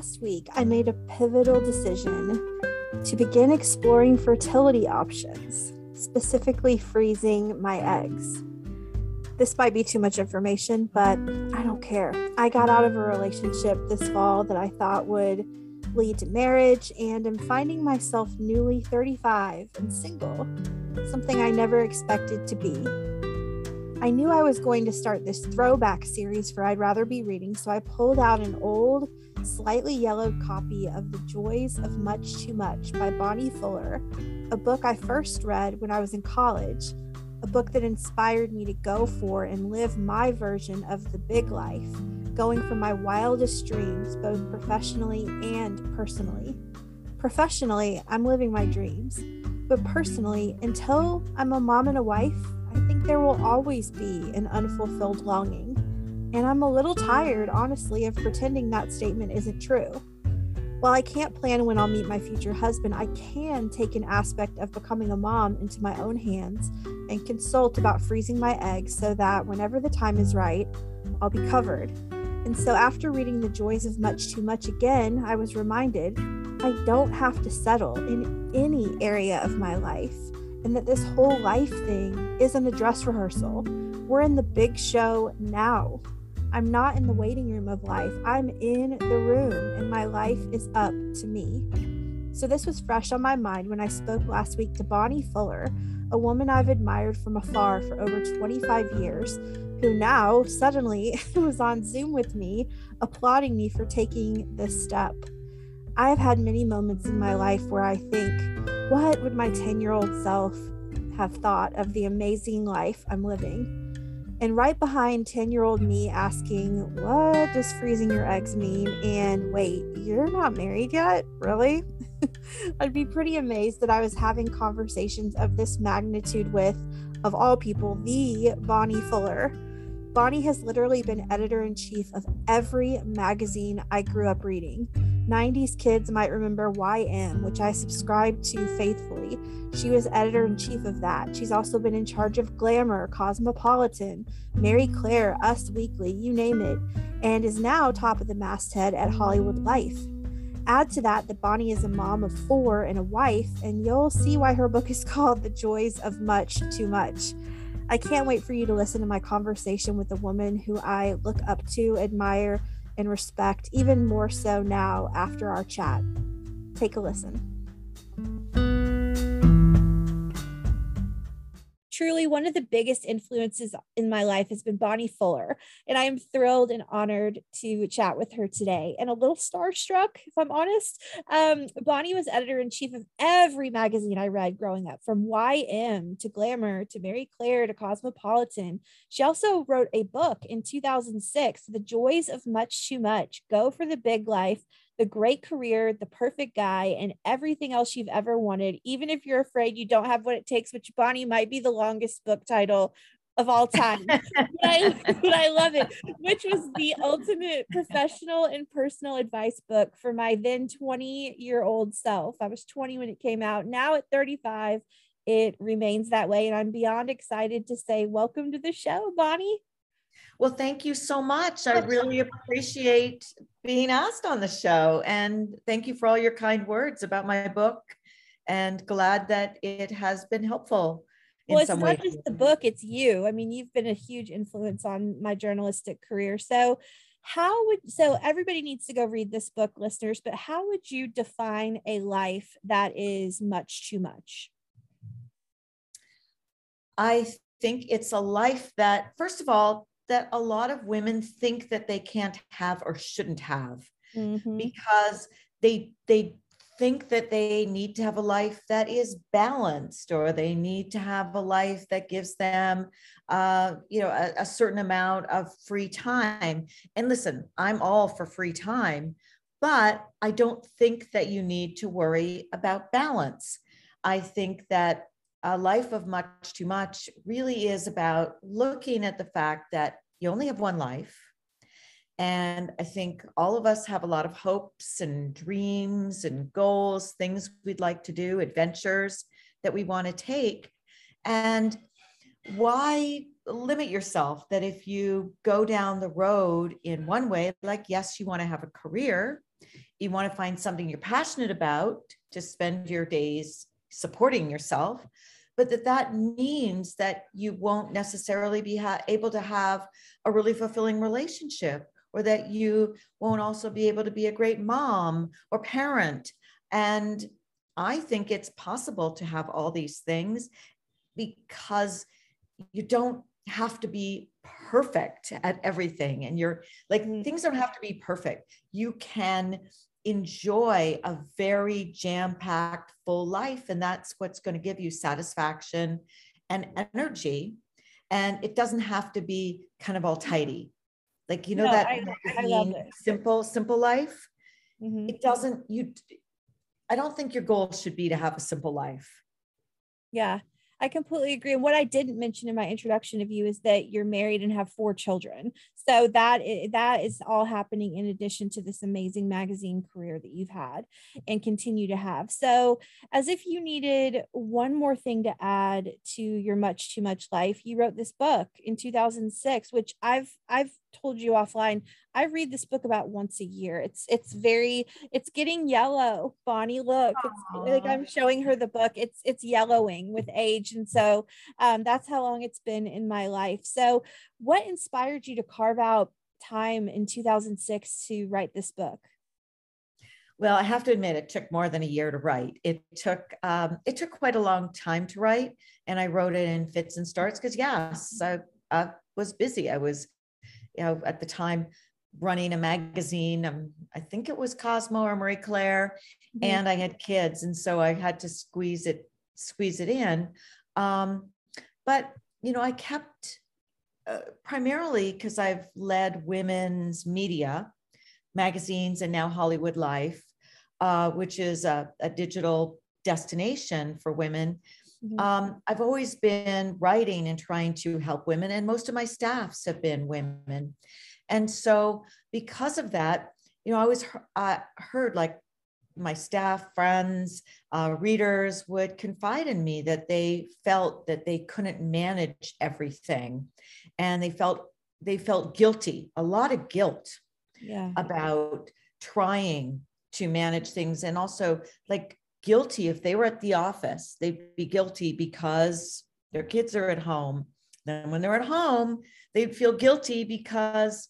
last week, I made a pivotal decision to begin exploring fertility options, specifically freezing my eggs. This might be too much information, but I don't care. I got out of a relationship this fall that I thought would lead to marriage, and am finding myself newly 35 and single, something I never expected to be. I knew I was going to start this throwback series for I'd Rather Be Reading, so I pulled out an old, slightly yellowed copy of The Joys of Much Too Much by Bonnie Fuller, a book I first read when I was in college, a book that inspired me to go for and live my version of the big life going for my wildest dreams, both professionally and personally. Professionally, I'm living my dreams, but personally, until I'm a mom and a wife, I think there will always be an unfulfilled longing. And I'm a little tired, honestly, of pretending that statement isn't true. While I can't plan when I'll meet my future husband, I can take an aspect of becoming a mom into my own hands and consult about freezing my eggs so that whenever the time is right, I'll be covered. And so, after reading The Joys of Much Too Much again, I was reminded I don't have to settle in any area of my life, and that this whole life thing isn't a dress rehearsal. We're in the big show now. I'm not in the waiting room of life, I'm in the room, and my life is up to me. So, this was fresh on my mind when I spoke last week to Bonnie Fuller, a woman I've admired from afar for over 25 years who now suddenly was on Zoom with me, applauding me for taking this step. I have had many moments in my life where I think, what would my 10 year old self have thought of the amazing life I'm living? And right behind 10 year old me asking, What does freezing your eggs mean? And wait, you're not married yet? Really? I'd be pretty amazed that I was having conversations of this magnitude with, of all people, the Bonnie Fuller. Bonnie has literally been editor in chief of every magazine I grew up reading. 90s kids might remember YM, which I subscribed to faithfully. She was editor in chief of that. She's also been in charge of Glamour, Cosmopolitan, Marie Claire, Us Weekly, you name it, and is now top of the masthead at Hollywood Life. Add to that that Bonnie is a mom of four and a wife, and you'll see why her book is called The Joys of Much Too Much. I can't wait for you to listen to my conversation with a woman who I look up to, admire, and respect even more so now after our chat. Take a listen. Truly one of the biggest influences in my life has been Bonnie Fuller. And I am thrilled and honored to chat with her today and a little starstruck, if I'm honest. Um, Bonnie was editor in chief of every magazine I read growing up, from YM to Glamour to Marie Claire to Cosmopolitan. She also wrote a book in 2006, The Joys of Much Too Much Go for the Big Life the great career, the perfect guy, and everything else you've ever wanted, even if you're afraid you don't have what it takes, which Bonnie might be the longest book title of all time. but, I, but I love it, which was the ultimate professional and personal advice book for my then 20 year old self. I was 20 when it came out. Now at 35, it remains that way. And I'm beyond excited to say, Welcome to the show, Bonnie. Well, thank you so much. I really appreciate being asked on the show. And thank you for all your kind words about my book. And glad that it has been helpful. Well, it's not way. just the book, it's you. I mean, you've been a huge influence on my journalistic career. So, how would so everybody needs to go read this book, listeners, but how would you define a life that is much too much? I think it's a life that, first of all, that a lot of women think that they can't have or shouldn't have mm-hmm. because they they think that they need to have a life that is balanced or they need to have a life that gives them uh, you know a, a certain amount of free time and listen i'm all for free time but i don't think that you need to worry about balance i think that a life of much too much really is about looking at the fact that you only have one life. And I think all of us have a lot of hopes and dreams and goals, things we'd like to do, adventures that we want to take. And why limit yourself that if you go down the road in one way, like, yes, you want to have a career you want to find something you're passionate about to spend your days supporting yourself but that that means that you won't necessarily be able to have a really fulfilling relationship or that you won't also be able to be a great mom or parent and i think it's possible to have all these things because you don't have to be perfect at everything and you're like mm-hmm. things don't have to be perfect you can enjoy a very jam-packed full life and that's what's going to give you satisfaction and energy. And it doesn't have to be kind of all tidy. Like you know no, that I, I simple simple life? Mm-hmm. it doesn't you i don't think your goal should be to have a simple life. Yeah I completely agree. And what I didn't mention in my introduction of you is that you're married and have four children. So that is, that is all happening in addition to this amazing magazine career that you've had and continue to have. So as if you needed one more thing to add to your much too much life, you wrote this book in 2006, which I've I've told you offline i read this book about once a year. It's it's very it's getting yellow bonnie look. It's like i'm showing her the book. It's it's yellowing with age. And so um, that's how long it's been in my life. So what inspired you to carve out time in 2006 to write this book? Well, I have to admit, it took more than a year to write. It took um, it took quite a long time to write, and I wrote it in fits and starts because yes, I, I was busy. I was you know, at the time running a magazine. Um, I think it was Cosmo or Marie Claire, mm-hmm. and I had kids, and so I had to squeeze it squeeze it in. Um, but you know, I kept uh, primarily because I've led women's media magazines and now Hollywood Life, uh, which is a, a, digital destination for women. Mm-hmm. Um, I've always been writing and trying to help women, and most of my staffs have been women. And so, because of that, you know, I always uh, heard like my staff, friends, uh, readers would confide in me that they felt that they couldn't manage everything, and they felt they felt guilty, a lot of guilt yeah. about trying to manage things, and also like guilty if they were at the office they'd be guilty because their kids are at home. Then when they're at home they'd feel guilty because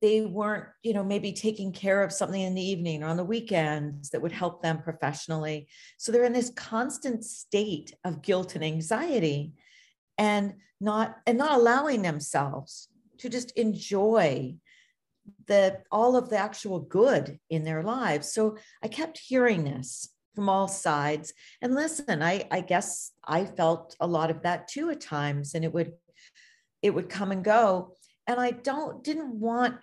they weren't you know maybe taking care of something in the evening or on the weekends that would help them professionally. So they're in this constant state of guilt and anxiety and not and not allowing themselves to just enjoy the all of the actual good in their lives. So I kept hearing this from all sides. And listen, I, I guess I felt a lot of that too at times, and it would it would come and go. And I don't didn't want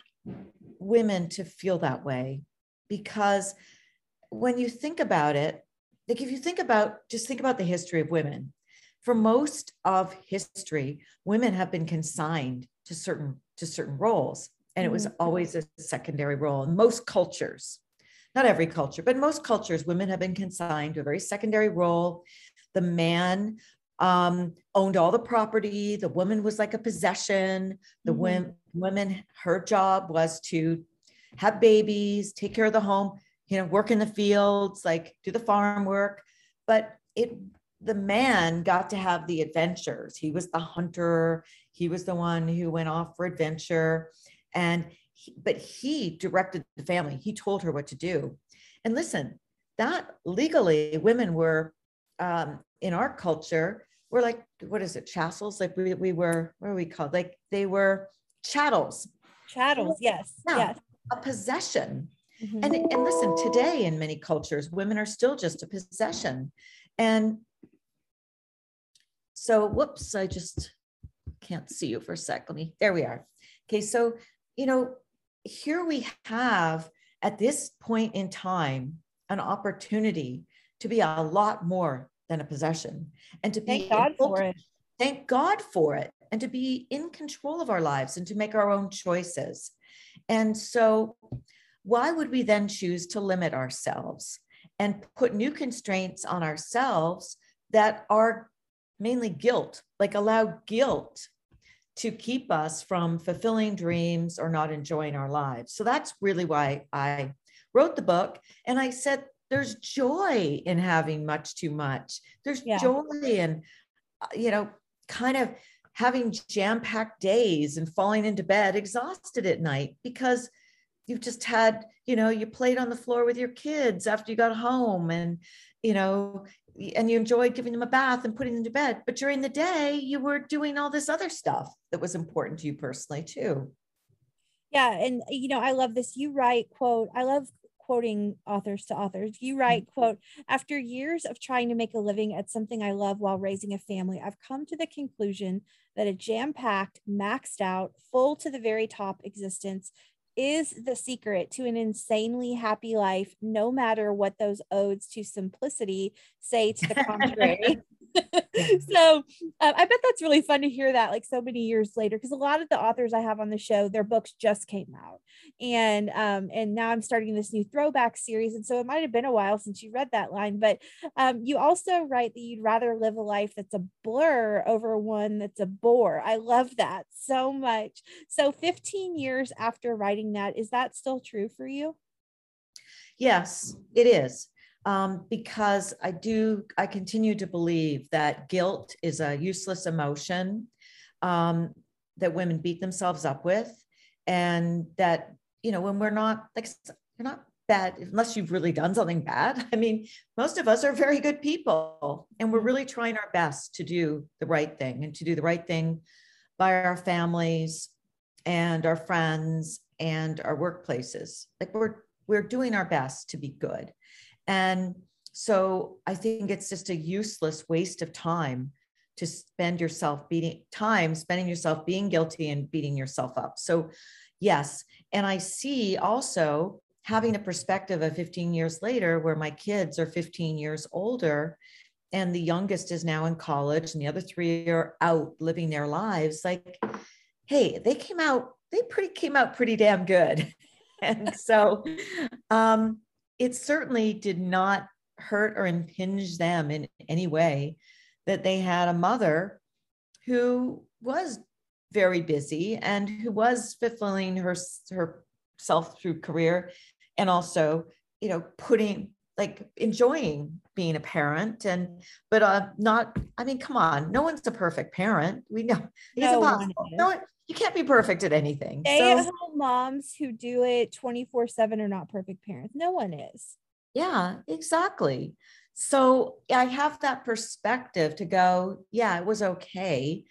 women to feel that way because when you think about it, like if you think about just think about the history of women, for most of history, women have been consigned to certain to certain roles and it was mm-hmm. always a secondary role in most cultures not every culture but most cultures women have been consigned to a very secondary role. The man um, owned all the property. The woman was like a possession. The mm-hmm. women, women her job was to have babies take care of the home you know work in the fields like do the farm work. But it the man got to have the adventures. He was the hunter. He was the one who went off for adventure and he, but he directed the family. He told her what to do. And listen that legally women were um, in our culture were like what is it? Chassels? Like we, we were what are we called? Like they were chattels. Chattels yes yeah, yes. a possession. Mm-hmm. and and listen today in many cultures women are still just a possession. And so whoops i just can't see you for a sec. Let me there we are. Okay so you know, here we have at this point in time an opportunity to be a lot more than a possession and to thank be God for it. Thank God for it and to be in control of our lives and to make our own choices. And so, why would we then choose to limit ourselves and put new constraints on ourselves that are mainly guilt, like allow guilt to keep us from fulfilling dreams or not enjoying our lives. So that's really why I wrote the book. And I said, there's joy in having much too much. There's yeah. joy in, uh, you know, kind of having jam packed days and falling into bed exhausted at night because you've just had, you know, you played on the floor with your kids after you got home and, you know, and you enjoyed giving them a bath and putting them to bed. But during the day, you were doing all this other stuff that was important to you personally, too. Yeah. And, you know, I love this. You write, quote, I love quoting authors to authors. You write, mm-hmm. quote, after years of trying to make a living at something I love while raising a family, I've come to the conclusion that a jam packed, maxed out, full to the very top existence is the secret to an insanely happy life, no matter what those odes to simplicity say to the contrary. so uh, I bet that's really fun to hear that like so many years later because a lot of the authors I have on the show their books just came out. And um and now I'm starting this new throwback series and so it might have been a while since you read that line but um you also write that you'd rather live a life that's a blur over one that's a bore. I love that so much. So 15 years after writing that is that still true for you? Yes, it is um, because I do, I continue to believe that guilt is a useless emotion um, that women beat themselves up with. And that, you know, when we're not like, you're not bad, unless you've really done something bad. I mean, most of us are very good people and we're really trying our best to do the right thing and to do the right thing by our families and our friends and our workplaces. Like we're, we're doing our best to be good. And so I think it's just a useless waste of time to spend yourself beating time, spending yourself being guilty and beating yourself up. So, yes. And I see also having a perspective of 15 years later where my kids are 15 years older and the youngest is now in college and the other three are out living their lives like hey they came out they pretty came out pretty damn good and so um it certainly did not hurt or impinge them in any way that they had a mother who was very busy and who was fulfilling her herself through career and also you know putting like enjoying being a parent and but uh not i mean come on no one's a perfect parent. We know it's no impossible. no one, you can't be perfect at anything. Stay at home moms who do it 24 7 are not perfect parents. No one is. Yeah, exactly. So I have that perspective to go, yeah, it was okay.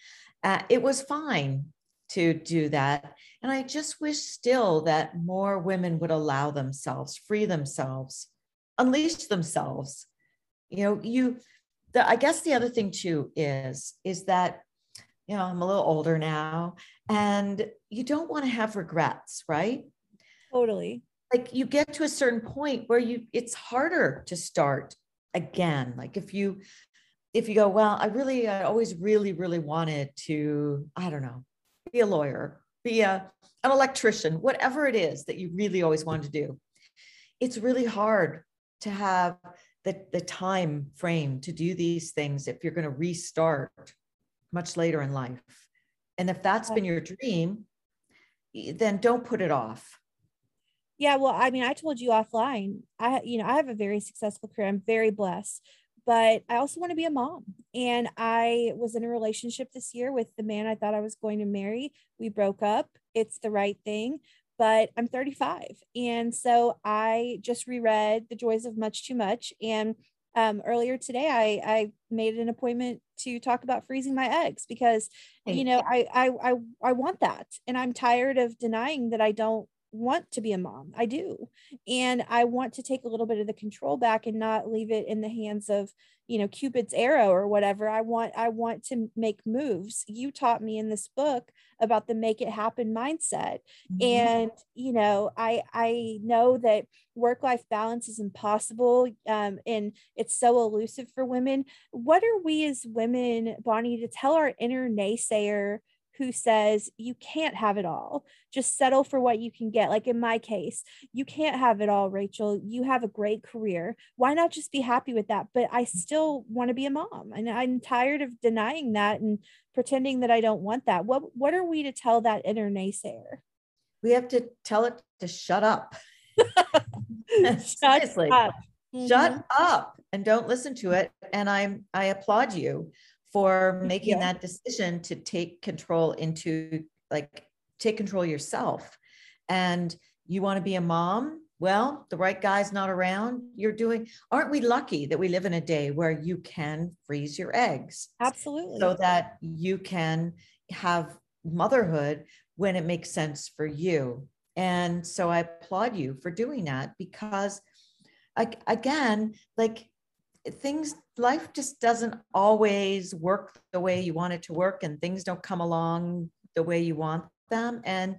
Uh, it was fine to do that. And I just wish still that more women would allow themselves, free themselves, unleash themselves. You know, you, the, I guess the other thing too is, is that you know, I'm a little older now, and you don't want to have regrets, right? Totally. Like you get to a certain point where you it's harder to start again. Like if you if you go, well, I really I always really really wanted to, I don't know, be a lawyer, be a an electrician, whatever it is that you really always wanted to do. It's really hard to have the, the time frame to do these things if you're going to restart much later in life. And if that's been your dream, then don't put it off. Yeah, well, I mean, I told you offline. I, you know, I have a very successful career. I'm very blessed, but I also want to be a mom. And I was in a relationship this year with the man I thought I was going to marry. We broke up. It's the right thing, but I'm 35. And so I just reread The Joys of Much Too Much. And um, earlier today, I, I made an appointment to talk about freezing my eggs because, you know, I, I, I, I want that. And I'm tired of denying that I don't want to be a mom. I do. And I want to take a little bit of the control back and not leave it in the hands of, you know, Cupid's arrow or whatever. I want I want to make moves. You taught me in this book about the make it happen mindset. Mm-hmm. And, you know, I I know that work-life balance is impossible um, and it's so elusive for women. What are we as women, Bonnie, to tell our inner naysayer who says you can't have it all. Just settle for what you can get. Like in my case, you can't have it all, Rachel. You have a great career. Why not just be happy with that? But I still want to be a mom. And I'm tired of denying that and pretending that I don't want that. What what are we to tell that inner naysayer? We have to tell it to shut up. shut up. Mm-hmm. Shut up and don't listen to it. And I'm I applaud you for making yeah. that decision to take control into like take control yourself. And you want to be a mom? Well, the right guy's not around. You're doing, aren't we lucky that we live in a day where you can freeze your eggs? Absolutely. So that you can have motherhood when it makes sense for you. And so I applaud you for doing that because again, like things, life just doesn't always work the way you want it to work, and things don't come along the way you want them. And,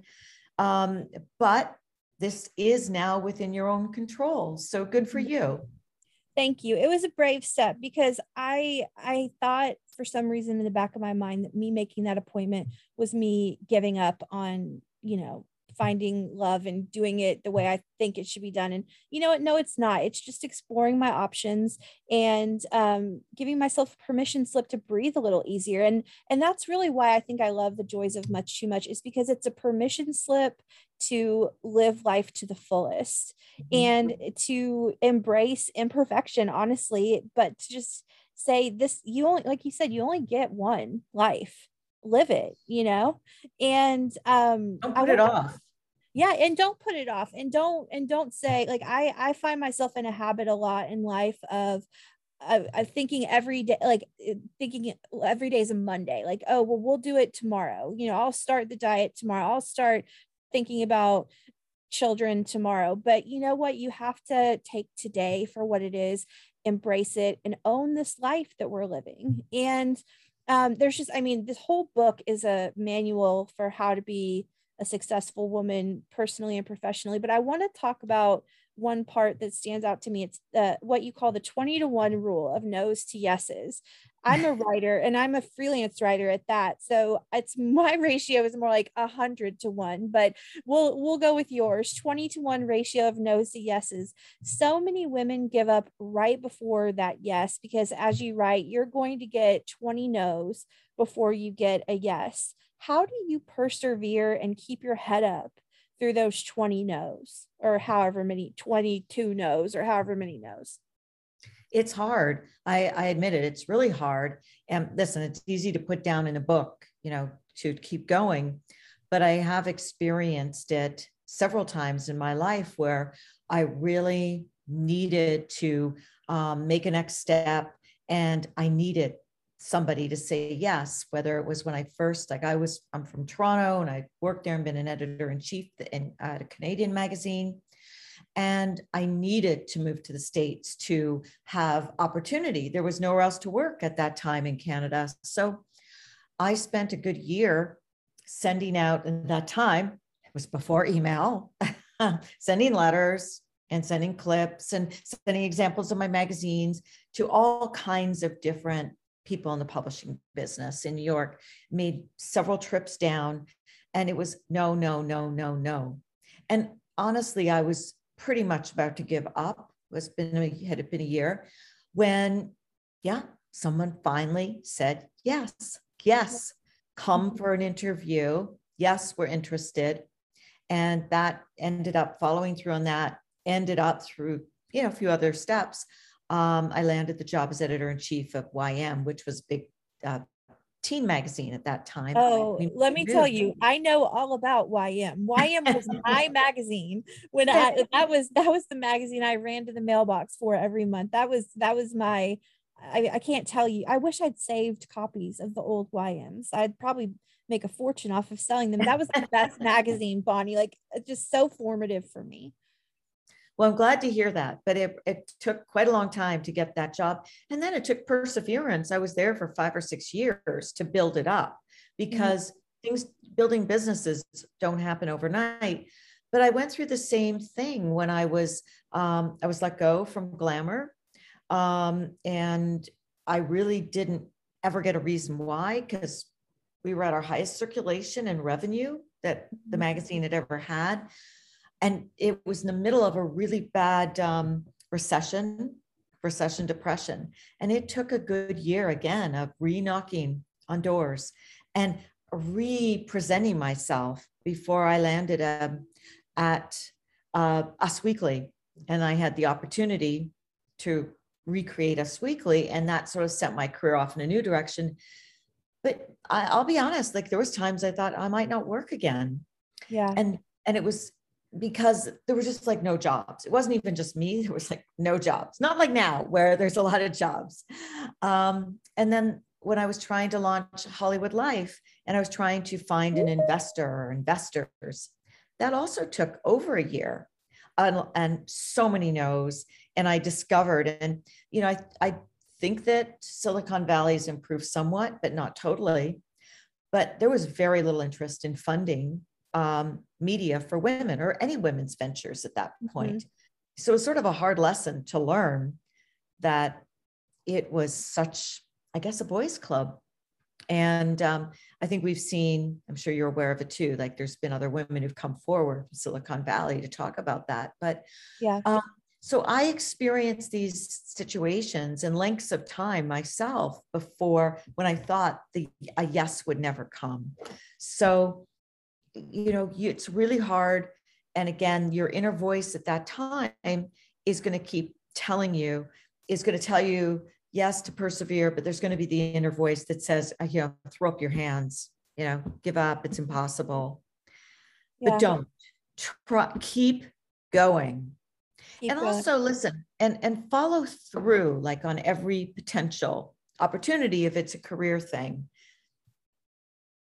um, but this is now within your own control. So good for you. Thank you. It was a brave step because I I thought for some reason in the back of my mind that me making that appointment was me giving up on, you know, finding love and doing it the way I think it should be done. And you know what? No, it's not. It's just exploring my options and um, giving myself permission slip to breathe a little easier. And and that's really why I think I love the joys of much too much is because it's a permission slip to live life to the fullest mm-hmm. and to embrace imperfection, honestly, but to just say this you only like you said you only get one life live it you know and um don't put I, it off yeah and don't put it off and don't and don't say like i i find myself in a habit a lot in life of of, thinking every day like eh, thinking every day is a monday like oh well we'll do it tomorrow you know i'll start the diet tomorrow i'll start thinking about children tomorrow but you know what you have to take today for what it is embrace it and own this life that we're living and um, there's just i mean this whole book is a manual for how to be a successful woman personally and professionally. But I want to talk about one part that stands out to me. It's the, what you call the 20 to 1 rule of no's to yeses. I'm a writer and I'm a freelance writer at that. So it's my ratio is more like a hundred to one, but we'll we'll go with yours. 20 to 1 ratio of no's to yeses. So many women give up right before that yes, because as you write, you're going to get 20 no's before you get a yes how do you persevere and keep your head up through those 20 no's or however many 22 no's or however many no's it's hard I, I admit it it's really hard and listen it's easy to put down in a book you know to keep going but i have experienced it several times in my life where i really needed to um, make a next step and i needed somebody to say yes, whether it was when I first, like I was, I'm from Toronto and I worked there and been an editor in chief in, a Canadian magazine. And I needed to move to the States to have opportunity. There was nowhere else to work at that time in Canada. So I spent a good year sending out, in that time, it was before email, sending letters, and sending clips and sending examples of my magazines to all kinds of different people in the publishing business in New York, made several trips down, and it was no, no, no, no, no. And honestly, I was pretty much about to give up. It was been a, had it been a year when, yeah, someone finally said yes, yes, come for an interview. Yes, we're interested. And that ended up following through on that, ended up through, you know, a few other steps um, I landed the job as editor in chief of YM, which was big uh, teen magazine at that time. Oh, let me tell you, I know all about YM. YM was my magazine when I that was that was the magazine I ran to the mailbox for every month. That was that was my I, I can't tell you. I wish I'd saved copies of the old YMs. I'd probably make a fortune off of selling them. That was the best magazine, Bonnie. Like uh, just so formative for me. Well, I'm glad to hear that, but it, it took quite a long time to get that job. And then it took perseverance. I was there for five or six years to build it up mm-hmm. because mm-hmm. things, building businesses don't happen overnight. But I went through the same thing when I was, um, I was let go from Glamour. Um, and I really didn't ever get a reason why, because we were at our highest circulation and revenue that the mm-hmm. magazine had ever had. And it was in the middle of a really bad um, recession, recession depression. And it took a good year again of re knocking on doors and re-presenting myself before I landed um, at uh, Us Weekly, and I had the opportunity to recreate Us Weekly, and that sort of sent my career off in a new direction. But I, will be honest, like there was times I thought I might not work again. Yeah, and and it was because there was just like no jobs. It wasn't even just me. There was like no jobs. Not like now where there's a lot of jobs. Um, and then when I was trying to launch Hollywood Life and I was trying to find an investor or investors, that also took over a year and, and so many no's. And I discovered, and you know, I, I think that Silicon Valley has improved somewhat, but not totally. But there was very little interest in funding um, media for women or any women's ventures at that mm-hmm. point. Mm-hmm. So it was sort of a hard lesson to learn that it was such I guess, a boys' club. And um, I think we've seen, I'm sure you're aware of it too, like there's been other women who've come forward from Silicon Valley to talk about that. But yeah. Um, so I experienced these situations in lengths of time myself before when I thought the a yes would never come. So, you know, it's really hard. And again, your inner voice at that time is going to keep telling you, is going to tell you yes to persevere but there's going to be the inner voice that says uh, you know throw up your hands you know give up it's impossible yeah. but don't try keep going keep and going. also listen and and follow through like on every potential opportunity if it's a career thing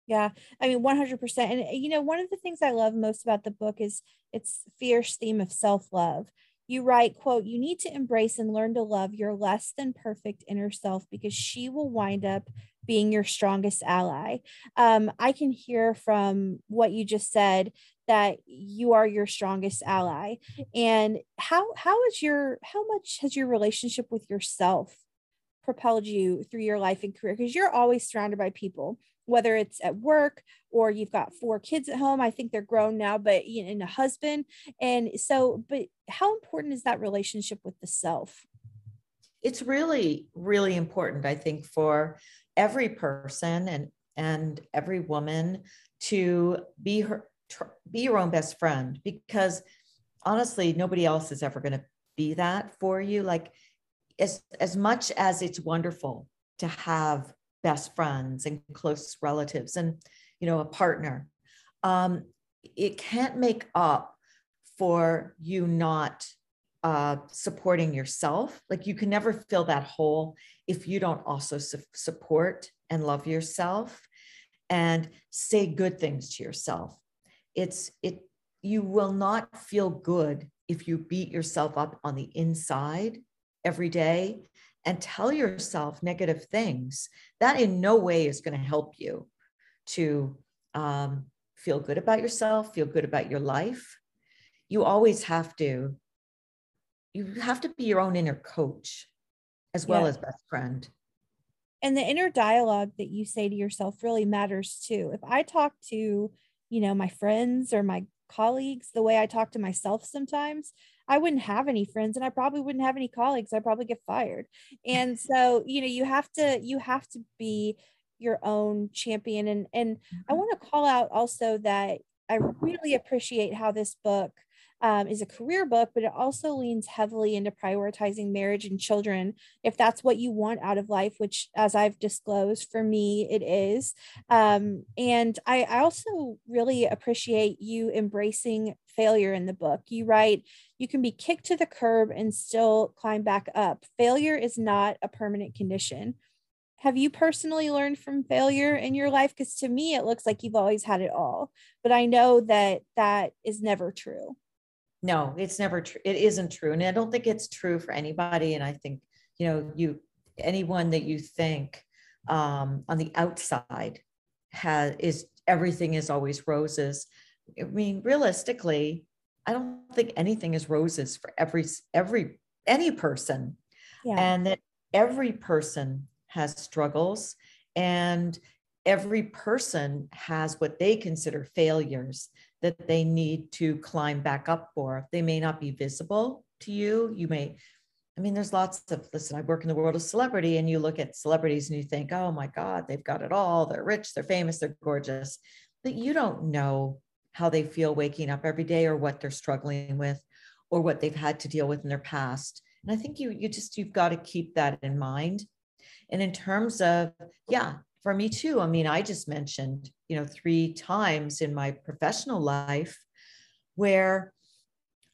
yeah i mean 100% and you know one of the things i love most about the book is its fierce theme of self-love. You write quote you need to embrace and learn to love your less than perfect inner self because she will wind up being your strongest ally. Um, i can hear from what you just said that you are your strongest ally and how how is your how much has your relationship with yourself propelled you through your life and career? Because you're always surrounded by people whether it's at work or you've got four kids at home. I think they're grown now, but you know, and a husband. And so, but how important is that relationship with the self? It's really, really important, I think, for every person and and every woman to be her be your own best friend because honestly nobody else is ever going to be that for you like as as much as it's wonderful to have best friends and close relatives and you know a partner. Um, it can't make up for you not uh, supporting yourself. Like you can never fill that hole if you don't also su- support and love yourself and say good things to yourself. It's it you will not feel good if you beat yourself up on the inside every day and tell yourself negative things, that in no way is going to help you to um, feel good about yourself, feel good about your life. You always have to, you have to be your own inner coach as well yeah. as best friend. And the inner dialogue that you say to yourself really matters too. If I talk to, you know, my friends or my colleagues the way I talk to myself sometimes, I wouldn't have any friends and I probably wouldn't have any colleagues. I'd probably get fired. And so, you know, you have to you have to be your own champion and and I mm-hmm. want to call out also that I really appreciate how this book um, is a career book, but it also leans heavily into prioritizing marriage and children if that's what you want out of life, which, as I've disclosed, for me, it is. Um, and I, I also really appreciate you embracing failure in the book. You write, you can be kicked to the curb and still climb back up. Failure is not a permanent condition have you personally learned from failure in your life because to me it looks like you've always had it all but i know that that is never true no it's never true it isn't true and i don't think it's true for anybody and i think you know you anyone that you think um, on the outside has is everything is always roses. I mean realistically i don't think anything is roses for every every any person. Yeah. and that every person has struggles and every person has what they consider failures that they need to climb back up for. They may not be visible to you. You may, I mean, there's lots of, listen, I work in the world of celebrity and you look at celebrities and you think, oh my God, they've got it all. They're rich, they're famous, they're gorgeous. But you don't know how they feel waking up every day or what they're struggling with or what they've had to deal with in their past. And I think you you just you've got to keep that in mind. And in terms of, yeah, for me too. I mean, I just mentioned, you know, three times in my professional life where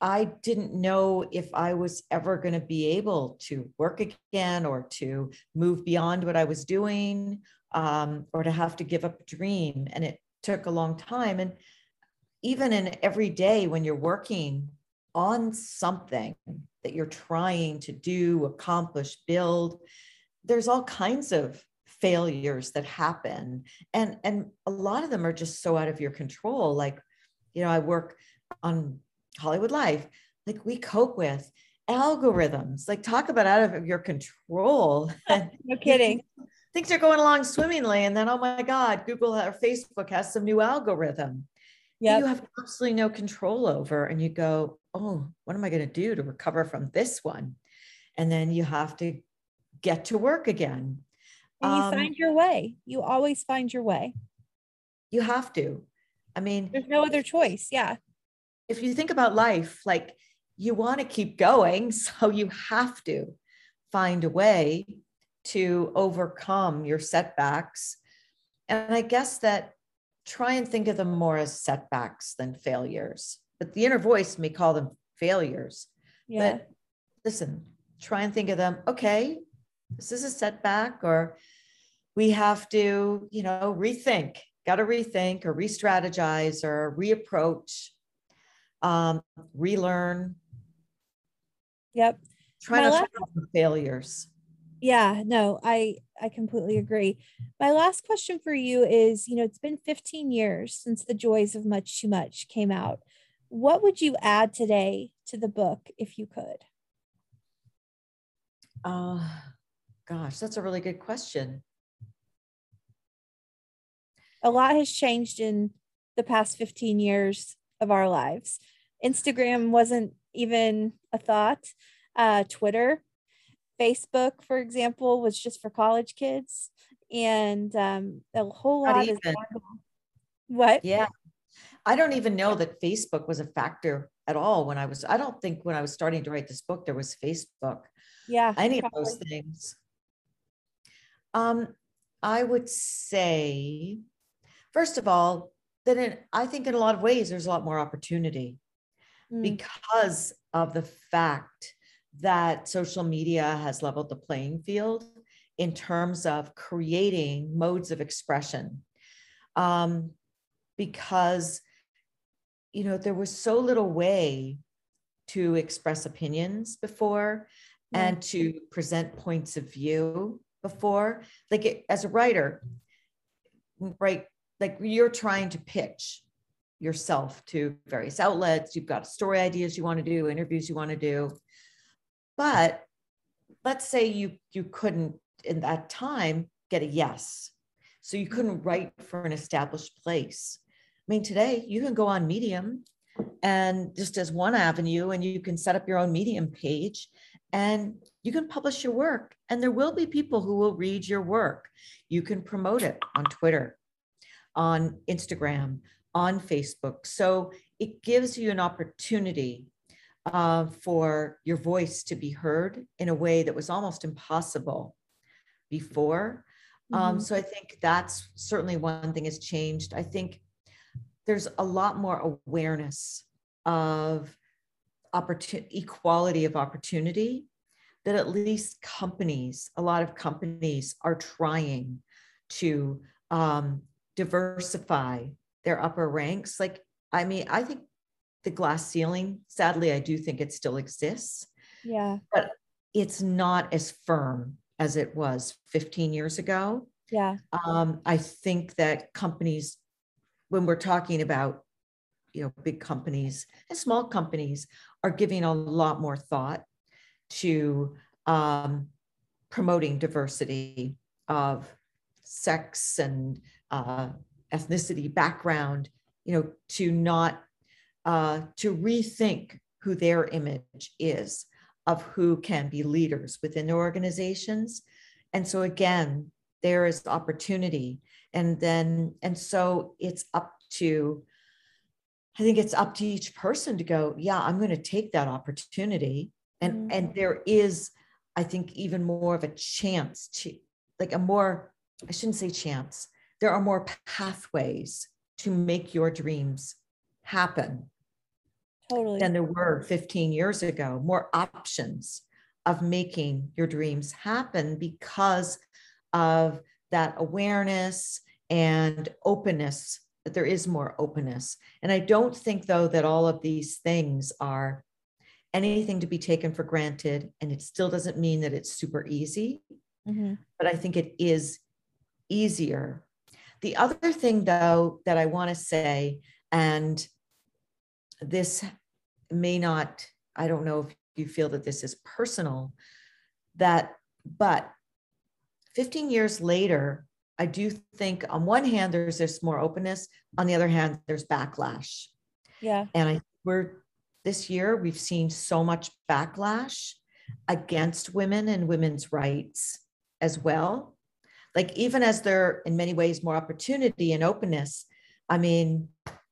I didn't know if I was ever going to be able to work again or to move beyond what I was doing um, or to have to give up a dream. And it took a long time. And even in every day when you're working on something that you're trying to do, accomplish, build, there's all kinds of failures that happen. And and a lot of them are just so out of your control. Like you know i work on hollywood life. Like we cope with algorithms. Like talk about out of your control. No kidding. Things are going along swimmingly and then oh my god google or facebook has some new algorithm yeah you have absolutely no control over. And you go oh what am i going to do to recover from this one? And then you have to get to work again and you um, find your way. You always find your way. You have to. I mean, there's no other choice. Yeah. If you think about life, like you want to keep going, so you have to find a way to overcome your setbacks. And I guess that try and think of them more as setbacks than failures. But the inner voice may call them failures. Yeah. But listen, try and think of them, okay, is this is a setback or we have to you know rethink got to rethink or re-strategize or reapproach um, relearn. Yep. Try My not last- to failures. Yeah no i i completely agree. My last question for you is you know it's been 15 years since the joys of much too much came out. What would you add today to the book if you could? Uh Gosh, that's a really good question. A lot has changed in the past 15 years of our lives. Instagram wasn't even a thought. Uh, Twitter, Facebook, for example, was just for college kids. And um, a whole Not lot even. is. What? Yeah. I don't even know that Facebook was a factor at all when I was, I don't think when I was starting to write this book, there was Facebook. Yeah. Any probably. of those things. Um, I would say, first of all, then in, I think in a lot of ways there's a lot more opportunity mm. because of the fact that social media has leveled the playing field in terms of creating modes of expression. Um, because, you know, there was so little way to express opinions before mm. and to present points of view before like it, as a writer right like you're trying to pitch yourself to various outlets. You've got story ideas you want to do interviews you want to do. But let's say you you couldn't in that time get a yes. So you couldn't write for an established place. I mean today you can go on medium and just as one avenue and you can set up your own medium page and you can publish your work. And there will be people who will read your work. You can promote it on twitter on instagram on facebook. So it gives you an opportunity uh, for your voice to be heard in a way that was almost impossible before. Um, mm-hmm. um, so i think that's certainly one thing has changed. I think there's a lot more awareness of opportunity equality of opportunity that at least companies, a lot of companies are trying to um, diversify their upper ranks. Like, I mean, I think the glass ceiling, sadly, I do think it still exists. Yeah. But it's not as firm as it was 15 years ago. Yeah. Um, I think that companies, when we're talking about, you know, big companies and small companies, are giving a lot more thought to um, promoting diversity of sex and uh, ethnicity background, you know, to not uh, to rethink who their image is of who can be leaders within their organizations. And so again, there is opportunity. And then, and so it's up to, I think it's up to each person to go, yeah, I'm going to take that opportunity. And mm-hmm. and there is, I think, even more of a chance to like a more, I shouldn't say chance. There are more pathways to make your dreams happen totally. than there were 15 years ago, more options of making your dreams happen because of that awareness and openness that there is more openness and i don't think though that all of these things are anything to be taken for granted and it still doesn't mean that it's super easy mm-hmm. but i think it is easier the other thing though that i want to say and this may not, I don't know if you feel that this is personal, that, but 15 years later, I do think on one hand, there's this more openness. On the other hand, there's backlash. Yeah. And I we're this year we've seen so much backlash against women and women's rights as well. Like even as there in many ways more opportunity and openness, I mean,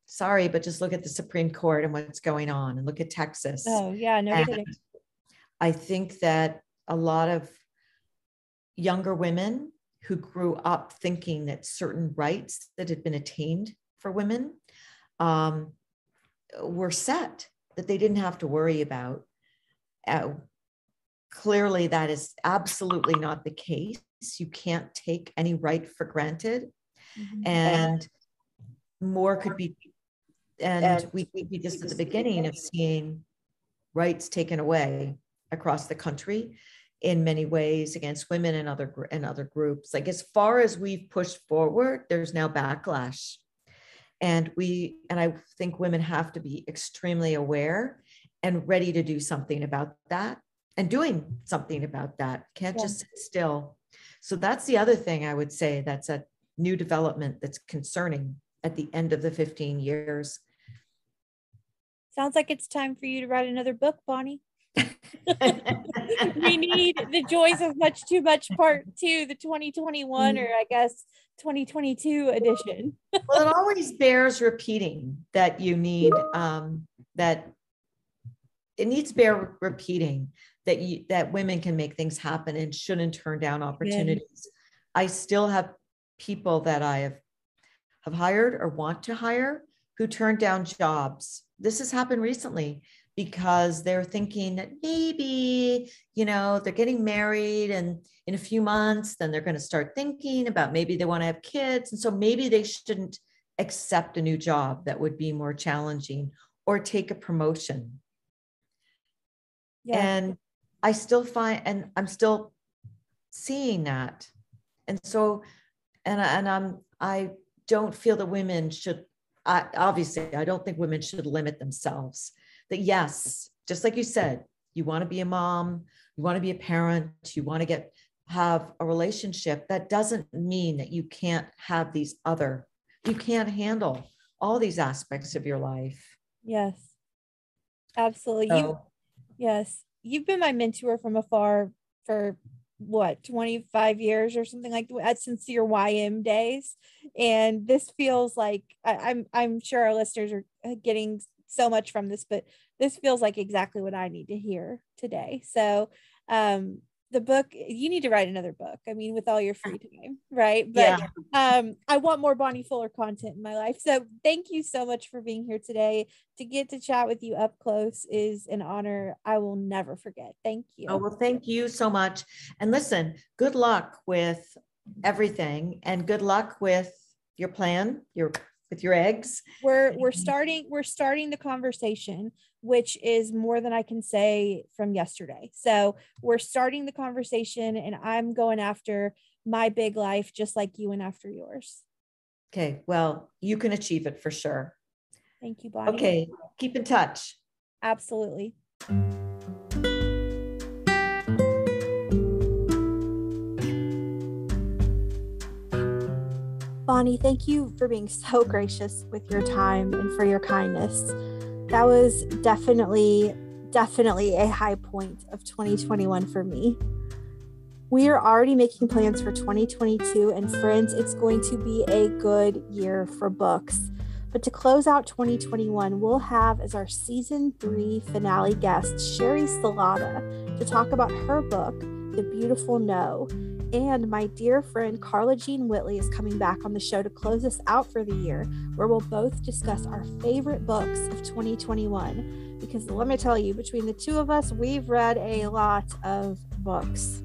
sorry, but just look at the Supreme Court and what's going on and look at Texas. Oh, yeah, no kidding. I think that a lot of younger women who grew up thinking that certain rights that had been attained for women um, were set, that they didn't have to worry about. Uh, clearly, that is absolutely not the case. You can't take any right for granted. Mm-hmm. And more could be and, and we could be just at the beginning of seeing rights taken away across the country in many ways against women and other and other groups like as far as we've pushed forward there's now backlash and we and i think women have to be extremely aware and ready to do something about that and doing something about that can't yeah. just sit still so that's the other thing i would say that's a new development that's concerning at the end of the 15 years Sounds like it's time for you to write another book, Bonnie. we need the joys of much too much part two, the 2021 or I guess 2022 edition. well, it always bears repeating that you need um, that it needs bear repeating that you that women can make things happen and shouldn't turn down opportunities. I still have people that I have have hired or want to hire who turn down jobs this has happened recently because they're thinking that maybe, you know, they're getting married and in a few months, then they're going to start thinking about maybe they want to have kids. And so maybe they shouldn't accept a new job that would be more challenging or take a promotion. Yeah. And I still find, and I'm still seeing that. And so, and, and I'm, I don't feel that women should I, obviously, I don't think women should limit themselves. That yes, just like you said, you want to be a mom, you want to be a parent, you want to get have a relationship. That doesn't mean that you can't have these other, you can't handle all these aspects of your life. Yes, absolutely. So, you, yes, you've been my mentor from afar for what 25 years or something like that since your YM days. And this feels like I, I'm I'm sure our listeners are getting so much from this but this feels like exactly what I need to hear today. So um the book you need to write another book i mean with all your free time right? But yeah. um i want more bonnie fuller content in my life. So thank you so much for being here today. To get to chat with you up close is an honor i will never forget. Thank you. Oh well thank you so much. And listen good luck with everything and good luck with your plan your with your eggs we're we're starting we're starting the conversation which is more than I can say from yesterday. So we're starting the conversation, and I'm going after my big life just like you went after yours. Okay. Well, you can achieve it for sure. Thank you, Bonnie. Okay. Keep in touch. Absolutely. Bonnie, thank you for being so gracious with your time and for your kindness. That was definitely, definitely a high point of 2021 for me. We are already making plans for 2022, and friends, it's going to be a good year for books. But to close out 2021, we'll have as our season three finale guest Sheri Salata to talk about her book, The Beautiful No. And my dear friend Carla Jean Whitley is coming back on the show to close us out for the year, where we'll both discuss our favorite books of 2021. Because let me tell you, between the two of us, we've read a lot of books.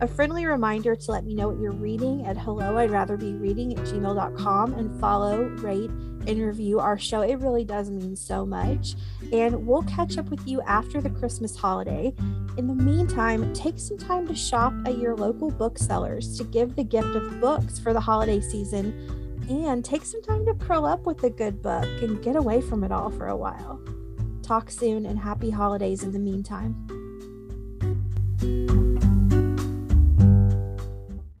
A friendly reminder to let me know what you're reading at hello, I'd rather be reading at gmail.com and follow, rate, and review our show. It really does mean so much. And we'll catch up with you after the Christmas holiday. In the meantime, take some time to shop at your local booksellers to give the gift of books for the holiday season. And take some time to curl up with a good book and get away from it all for a while. Talk soon and happy holidays in the meantime.